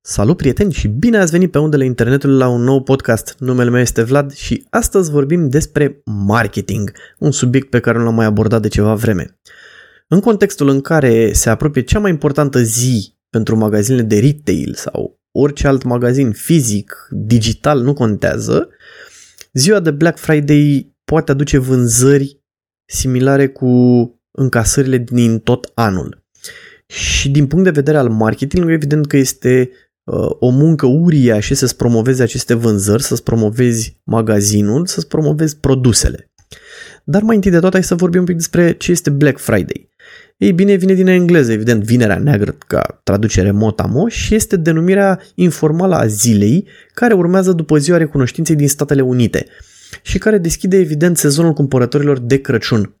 Salut prieteni și bine ați venit pe undele internetului la un nou podcast. Numele meu este Vlad și astăzi vorbim despre marketing, un subiect pe care nu l-am mai abordat de ceva vreme. În contextul în care se apropie cea mai importantă zi pentru magazinele de retail sau orice alt magazin fizic, digital, nu contează, ziua de Black Friday poate aduce vânzări similare cu încasările din tot anul. Și din punct de vedere al marketingului, evident că este uh, o muncă uriașă să-ți promovezi aceste vânzări, să-ți promovezi magazinul, să-ți promovezi produsele. Dar mai întâi de toate hai să vorbim un pic despre ce este Black Friday. Ei bine, vine din engleză, evident, vinerea neagră ca traducere motamo și este denumirea informală a zilei care urmează după ziua recunoștinței din Statele Unite și care deschide evident sezonul cumpărătorilor de Crăciun.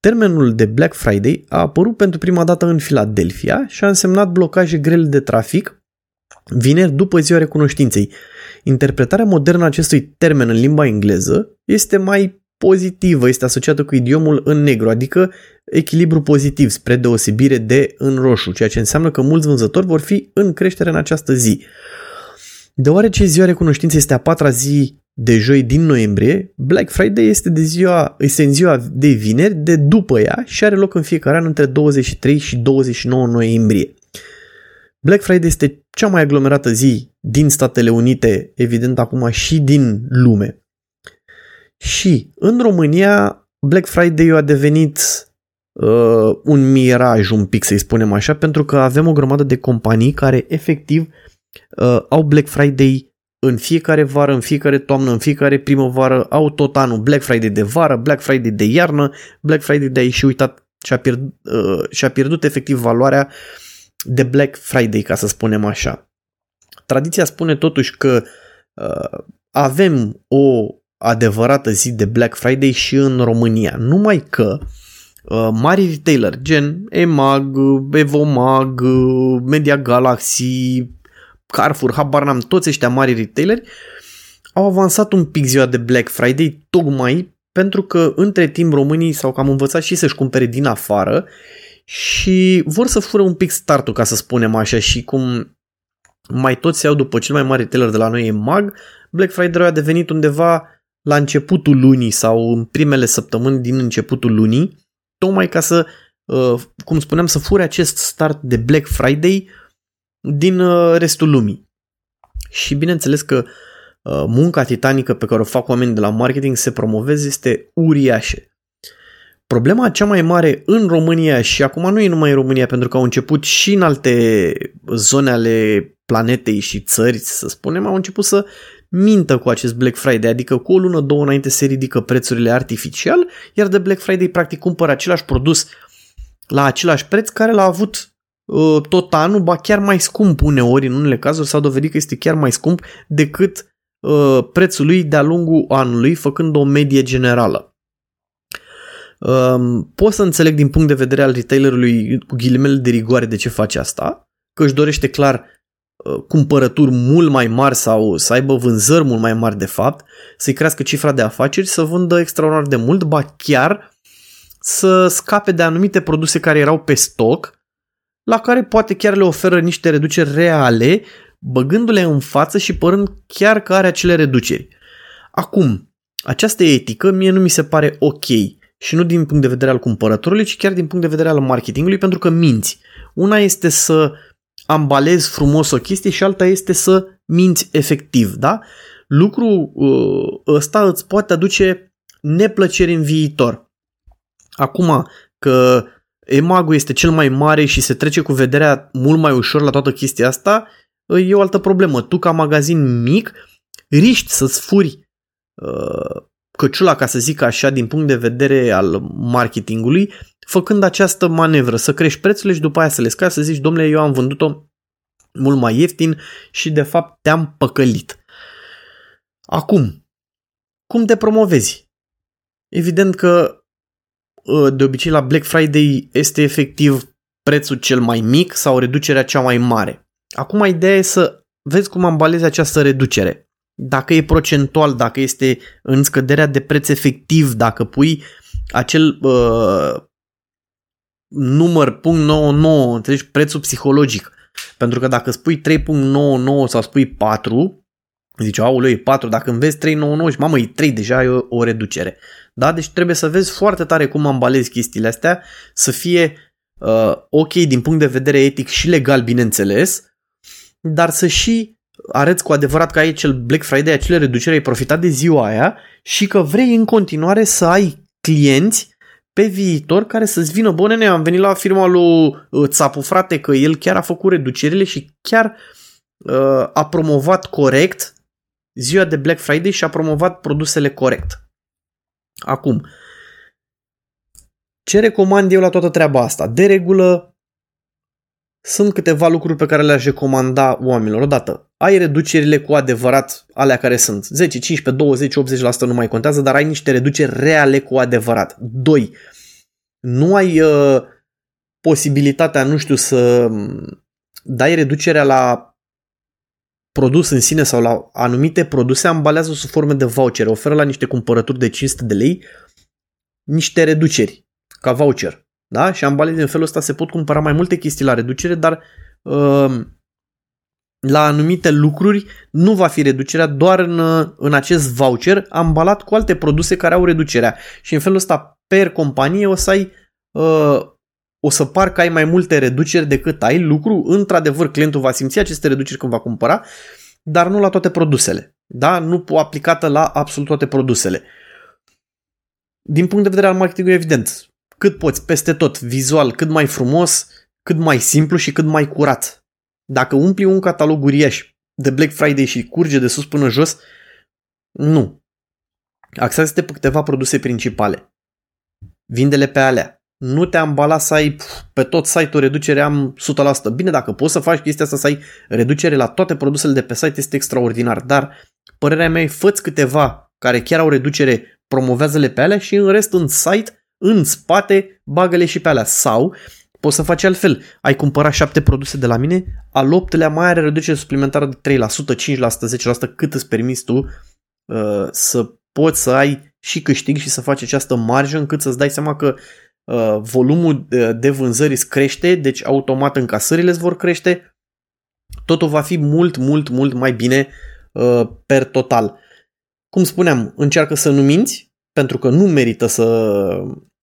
Termenul de Black Friday a apărut pentru prima dată în Philadelphia și a însemnat blocaje grele de trafic vineri după ziua recunoștinței. Interpretarea modernă a acestui termen în limba engleză este mai pozitivă, este asociată cu idiomul în negru, adică echilibru pozitiv spre deosebire de în roșu, ceea ce înseamnă că mulți vânzători vor fi în creștere în această zi. Deoarece ziua recunoștinței este a patra zi de joi din noiembrie, Black Friday este, de ziua, este în ziua de vineri de după ea și are loc în fiecare an între 23 și 29 noiembrie. Black Friday este cea mai aglomerată zi din Statele Unite, evident acum și din lume. Și în România Black Friday a devenit uh, un miraj un pic să-i spunem așa, pentru că avem o grămadă de companii care efectiv uh, au Black Friday în fiecare vară, în fiecare toamnă, în fiecare primăvară, au tot anul Black Friday de vară, Black Friday de iarnă, Black Friday de a ieși uitat și-a pierdut, uh, și-a pierdut efectiv valoarea de Black Friday, ca să spunem așa. Tradiția spune totuși că uh, avem o adevărată zi de Black Friday și în România, numai că uh, mari retailer gen EMAG, Evomag, uh, Media Galaxy, Carrefour, habar n-am, toți ăștia mari retaileri, au avansat un pic ziua de Black Friday tocmai pentru că între timp românii s-au cam învățat și să-și cumpere din afară și vor să fură un pic startul, ca să spunem așa, și cum mai toți se iau după cel mai mare retailer de la noi e MAG, Black Friday a devenit undeva la începutul lunii sau în primele săptămâni din începutul lunii, tocmai ca să, uh, cum spuneam, să fure acest start de Black Friday din uh, restul lumii. Și bineînțeles că uh, munca titanică pe care o fac oamenii de la marketing se promoveze este uriașă. Problema cea mai mare în România și acum nu e numai în România pentru că au început și în alte zone ale planetei și țări, să spunem, au început să mintă cu acest Black Friday, adică cu o lună, două înainte se ridică prețurile artificial, iar de Black Friday practic cumpără același produs la același preț care l-a avut Uh, tot anul, ba chiar mai scump uneori, în unele cazuri s-a dovedit că este chiar mai scump decât uh, prețul lui de-a lungul anului, făcând o medie generală. Um, pot să înțeleg din punct de vedere al retailerului cu ghilimele de rigoare de ce face asta, că își dorește clar uh, cumpărături mult mai mari sau să aibă vânzări mult mai mari de fapt, să-i crească cifra de afaceri, să vândă extraordinar de mult, ba chiar să scape de anumite produse care erau pe stoc la care poate chiar le oferă niște reduceri reale, băgându-le în față și părând chiar că are acele reduceri. Acum, această etică mie nu mi se pare ok și nu din punct de vedere al cumpărătorului, ci chiar din punct de vedere al marketingului, pentru că minți. Una este să ambalezi frumos o chestie și alta este să minți efectiv, da? Lucru uh, ăsta îți poate aduce neplăceri în viitor. Acum că emagul este cel mai mare și se trece cu vederea mult mai ușor la toată chestia asta, e o altă problemă. Tu ca magazin mic riști să-ți furi uh, căciula, ca să zic așa, din punct de vedere al marketingului, făcând această manevră, să crești prețurile și după aia să le scazi, să zici, domnule, eu am vândut-o mult mai ieftin și de fapt te-am păcălit. Acum, cum te promovezi? Evident că Uh, de obicei la Black Friday este efectiv prețul cel mai mic sau reducerea cea mai mare. Acum ideea e să vezi cum ambalezi această reducere. Dacă e procentual, dacă este în scăderea de preț efectiv, dacă pui acel uh, număr punct 99, înțelegi, prețul psihologic, Pentru că dacă spui 3.99 sau spui 4, zice, auleu, e 4, dacă înveți 3.99 și mamă, e 3, deja e o, o reducere. Da? Deci trebuie să vezi foarte tare cum ambalezi chestiile astea, să fie uh, ok din punct de vedere etic și legal, bineînțeles, dar să și arăți cu adevărat că ai acel Black Friday, acele reduceri, ai profitat de ziua aia și că vrei în continuare să ai clienți pe viitor care să-ți vină, bă, nene, am venit la firma lui uh, Țapu, frate, că el chiar a făcut reducerile și chiar uh, a promovat corect ziua de Black Friday și a promovat produsele corect. Acum, ce recomand eu la toată treaba asta? De regulă, sunt câteva lucruri pe care le-aș recomanda oamenilor. Odată, ai reducerile cu adevărat alea care sunt. 10, 15, 20, 80% nu mai contează, dar ai niște reduceri reale cu adevărat. 2. Nu ai uh, posibilitatea, nu știu, să mm, dai reducerea la produs în sine sau la anumite produse, ambalează sub formă de voucher, oferă la niște cumpărături de 500 de lei niște reduceri ca voucher. Da? Și ambalezi în felul ăsta se pot cumpăra mai multe chestii la reducere, dar uh, la anumite lucruri nu va fi reducerea doar în, în acest voucher ambalat cu alte produse care au reducerea. Și în felul ăsta per companie o să ai uh, o să par că ai mai multe reduceri decât ai lucru. Într-adevăr, clientul va simți aceste reduceri când va cumpăra, dar nu la toate produsele. Da? Nu aplicată la absolut toate produsele. Din punct de vedere al marketingului, evident, cât poți, peste tot, vizual, cât mai frumos, cât mai simplu și cât mai curat. Dacă umpli un catalog uriaș de Black Friday și curge de sus până jos, nu. Axează-te pe câteva produse principale. Vindele pe alea. Nu te ambala să ai pe tot site-ul reducere am 100%. Bine, dacă poți să faci chestia asta să ai reducere la toate produsele de pe site este extraordinar, dar părerea mea e fă câteva care chiar au reducere, promovează-le pe alea și în rest în site în spate, bagă-le și pe alea. Sau poți să faci altfel. Ai cumpărat șapte produse de la mine, al optelea mai are reducere suplimentară de 3%, 5%, 10%, cât îți permiți tu uh, să poți să ai și câștig și să faci această marjă încât să-ți dai seama că uh, volumul de, de vânzări îți crește, deci automat încasările îți vor crește, totul va fi mult, mult, mult mai bine uh, per total. Cum spuneam, încearcă să nu minți, pentru că nu merită să,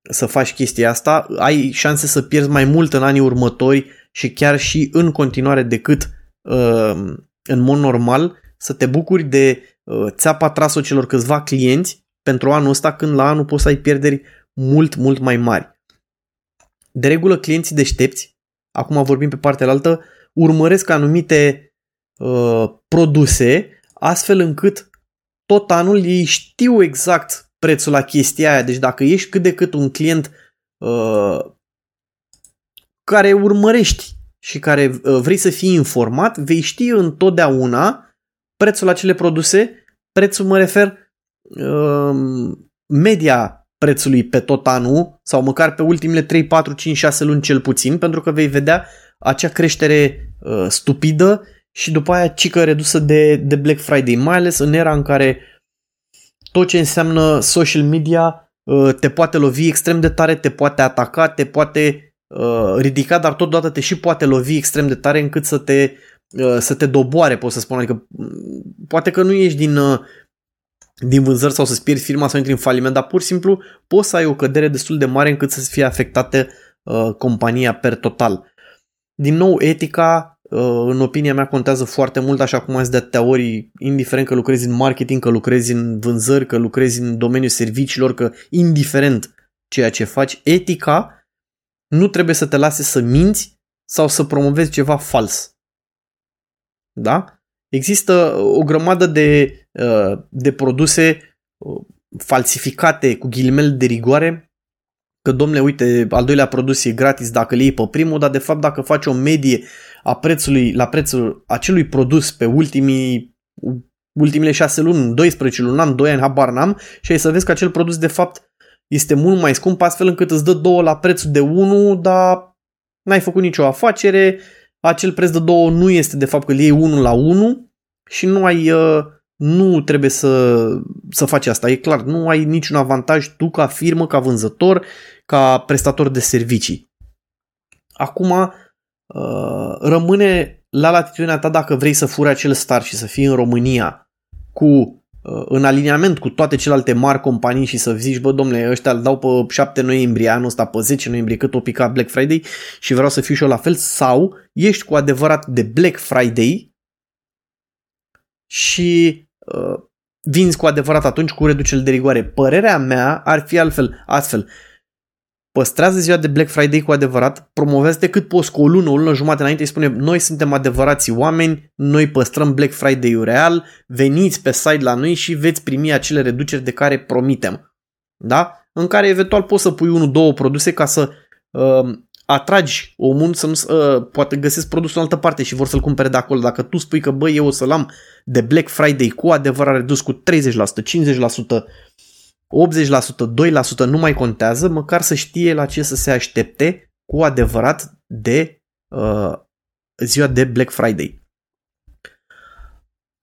să faci chestia asta, ai șanse să pierzi mai mult în anii următori și chiar și în continuare decât uh, în mod normal să te bucuri de uh, țeapa trasă celor câțiva clienți pentru anul ăsta când la anul poți să ai pierderi mult, mult mai mari. De regulă clienții deștepți, acum vorbim pe partea altă, urmăresc anumite uh, produse astfel încât tot anul ei știu exact prețul la chestia aia. Deci dacă ești cât de cât un client uh, care urmărești și care uh, vrei să fii informat, vei ști întotdeauna prețul la cele produse, prețul mă refer uh, media prețului pe tot anul sau măcar pe ultimele 3, 4, 5, 6 luni cel puțin, pentru că vei vedea acea creștere uh, stupidă și după aia cică redusă de, de Black Friday, mai ales în era în care tot ce înseamnă social media uh, te poate lovi extrem de tare, te poate ataca, te poate uh, ridica, dar totodată te și poate lovi extrem de tare încât să te, uh, să te doboare, pot să spun. Adică mm, poate că nu ești din, din vânzări sau să-ți pierzi firma sau intri în faliment, dar pur și simplu poți să ai o cădere destul de mare încât să fie afectată compania per total. Din nou, etica Uh, în opinia mea contează foarte mult, așa cum ați de teorii, indiferent că lucrezi în marketing, că lucrezi în vânzări, că lucrezi în domeniul serviciilor, că indiferent ceea ce faci, etica nu trebuie să te lase să minți sau să promovezi ceva fals. Da? Există o grămadă de, uh, de produse uh, falsificate cu ghilimele de rigoare că domnule, uite, al doilea produs e gratis dacă le iei pe primul, dar de fapt dacă faci o medie a prețului, la prețul acelui produs pe ultimii ultimile 6 luni, 12 luni, an, 2 ani, habar n-am și ai să vezi că acel produs de fapt este mult mai scump astfel încât îți dă două la prețul de 1, dar n-ai făcut nicio afacere, acel preț de 2 nu este de fapt că îl iei 1 la 1 și nu ai uh, nu trebuie să, să faci asta, e clar, nu ai niciun avantaj tu ca firmă, ca vânzător, ca prestator de servicii. Acum, uh, rămâne la latitudinea ta dacă vrei să furi acel star și să fii în România cu uh, în aliniament cu toate celelalte mari companii și să zici, bă, domnule, ăștia îl dau pe 7 noiembrie anul ăsta, pe 10 noiembrie, cât o pica Black Friday și vreau să fiu și eu la fel, sau ești cu adevărat de Black Friday și uh, vinzi cu adevărat atunci cu reducere de rigoare. Părerea mea ar fi altfel, astfel. Păstrează ziua de Black Friday cu adevărat, promovează cât poți cu o lună, o lună jumate înainte, îi spune noi suntem adevărații oameni, noi păstrăm Black Friday-ul real, veniți pe site la noi și veți primi acele reduceri de care promitem. Da? În care eventual poți să pui unul, două produse ca să uh, atragi omul să nu, uh, poate găsesc produsul în altă parte și vor să-l cumpere de acolo. Dacă tu spui că băi, eu o să-l am de Black Friday cu adevărat redus cu 30%, 50%, 80%, 2% nu mai contează, măcar să știe la ce să se aștepte cu adevărat de uh, ziua de Black Friday.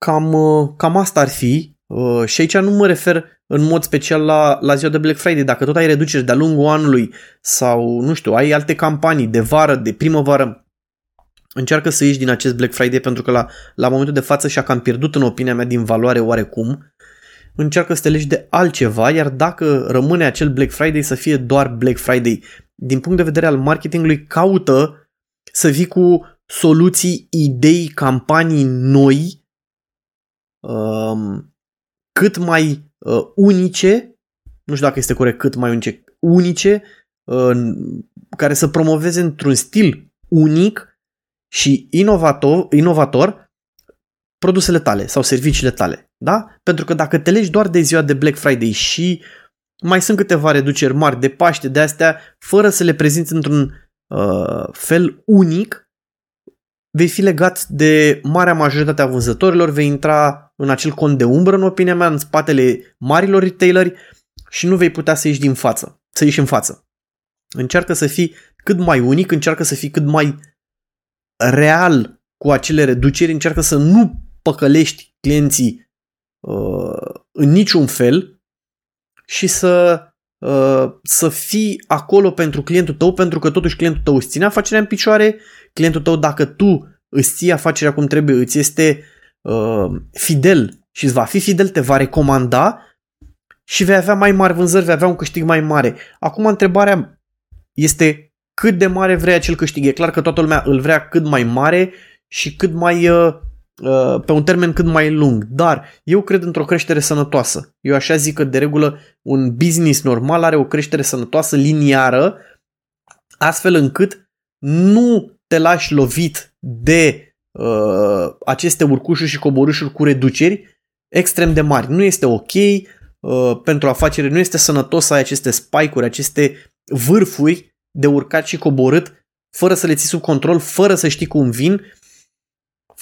Cam, uh, cam asta ar fi uh, și aici nu mă refer în mod special la, la ziua de Black Friday. Dacă tot ai reduceri de-a lungul anului sau, nu știu, ai alte campanii de vară, de primăvară, încearcă să ieși din acest Black Friday pentru că la, la momentul de față și-a cam pierdut în opinia mea din valoare oarecum. Încearcă să te legi de altceva, iar dacă rămâne acel Black Friday să fie doar Black Friday. Din punct de vedere al marketingului, caută să vii cu soluții, idei, campanii noi, um, cât mai uh, unice, nu știu dacă este corect cât mai unice, unice, uh, care să promoveze într-un stil unic și inovator, inovator produsele tale sau serviciile tale. Da? Pentru că dacă te legi doar de ziua de Black Friday și mai sunt câteva reduceri mari de Paște, de astea, fără să le prezinți într-un uh, fel unic, vei fi legat de marea majoritate a vânzătorilor, vei intra în acel cont de umbră, în opinia mea, în spatele marilor retaileri și nu vei putea să ieși din față, să ieși în față. Încearcă să fii cât mai unic, încearcă să fii cât mai real cu acele reduceri, încearcă să nu păcălești clienții uh, în niciun fel și să, uh, să fii acolo pentru clientul tău, pentru că totuși clientul tău îți ține afacerea în picioare, clientul tău, dacă tu îți ții afacerea cum trebuie, îți este uh, fidel și îți va fi fidel, te va recomanda și vei avea mai mari vânzări, vei avea un câștig mai mare. Acum întrebarea este cât de mare vrei acel câștig. E clar că toată lumea îl vrea cât mai mare și cât mai uh, uh, pe un termen cât mai lung, dar eu cred într-o creștere sănătoasă. Eu așa zic că de regulă un business normal are o creștere sănătoasă liniară, astfel încât nu te lași lovit de uh, aceste urcușuri și coborâșuri cu reduceri extrem de mari. Nu este ok uh, pentru afacere, nu este sănătos să ai aceste spike-uri, aceste vârfuri de urcat și coborât fără să le ții sub control, fără să știi cum vin,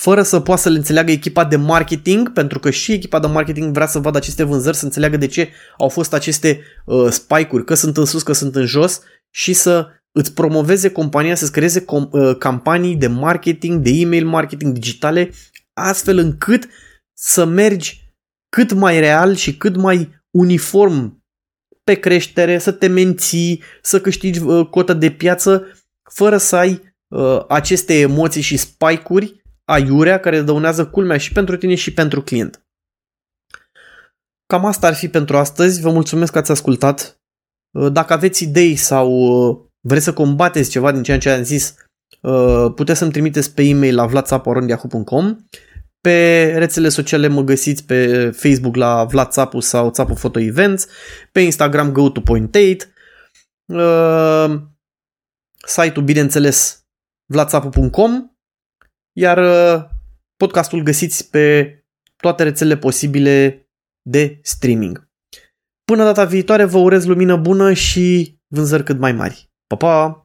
fără să poată să le înțeleagă echipa de marketing, pentru că și echipa de marketing vrea să vadă aceste vânzări, să înțeleagă de ce au fost aceste uh, spike-uri, că sunt în sus, că sunt în jos și să îți promoveze compania, să-ți creeze com- uh, campanii de marketing, de email marketing digitale, astfel încât să mergi cât mai real și cât mai uniform pe creștere, să te menții, să câștigi uh, cotă de piață, fără să ai uh, aceste emoții și spike-uri aiurea care dăunează culmea și pentru tine și pentru client. Cam asta ar fi pentru astăzi. Vă mulțumesc că ați ascultat. Uh, dacă aveți idei sau uh, vreți să combateți ceva din ceea ce am zis, uh, puteți să-mi trimiteți pe e-mail la vlatsaporondiahu.com pe rețele sociale mă găsiți pe Facebook la Vlad Țapu sau Țapu Photo Events, pe Instagram go to point 8, uh, site-ul bineînțeles vlatsapu.com, iar uh, podcastul găsiți pe toate rețelele posibile de streaming. Până data viitoare vă urez lumină bună și vânzări cât mai mari. Pa, pa!